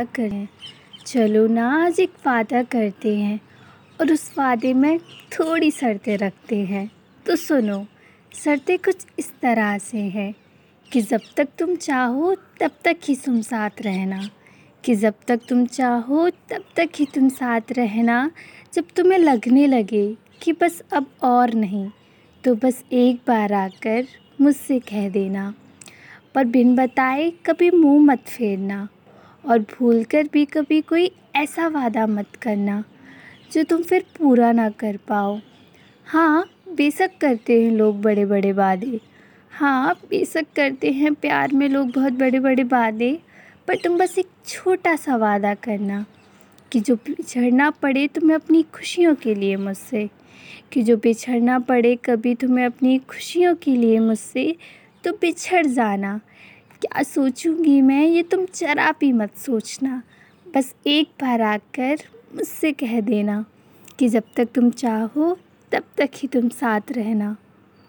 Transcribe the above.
करें। चलो ना, आज एक वादा करते हैं। और उस वादे में थोड़ी शर्तें रखते हैं। तो सुनो, शर्तें कुछ इस तरह से हैं कि जब तक तुम चाहो, तब तक ही तुम साथ रहना। कि जब तक तुम चाहो, तब तक ही तुम साथ रहना। जब तुम्हें लगने लगे कि बस अब और नहीं तो बस एक बार आकर मुझसे कह देना। पर बिन बताए कभी मुँह मत फेरना। और भूल कर भी कभी कोई ऐसा वादा मत करना, जो तुम फिर पूरा ना कर पाओ। हाँ बेशक करते हैं लोग बड़े बड़े वादे। हाँ बेशक करते हैं प्यार में लोग बहुत बड़े बड़े वादे, पर तुम बस एक छोटा सा वादा करना, कि जो बिछड़ना पड़े तुम्हें अपनी खुशियों के लिए मुझसे, कि जो बिछड़ना पड़े कभी तुम्हें अपनी खुशियों के लिए मुझसे तो बिछड़ जाना। क्या सोचूँगी मैं? ये तुम जरा भी मत सोचना। बस एक बार आकर मुझसे कह देना कि जब तक तुम चाहो, तब तक ही तुम साथ रहना।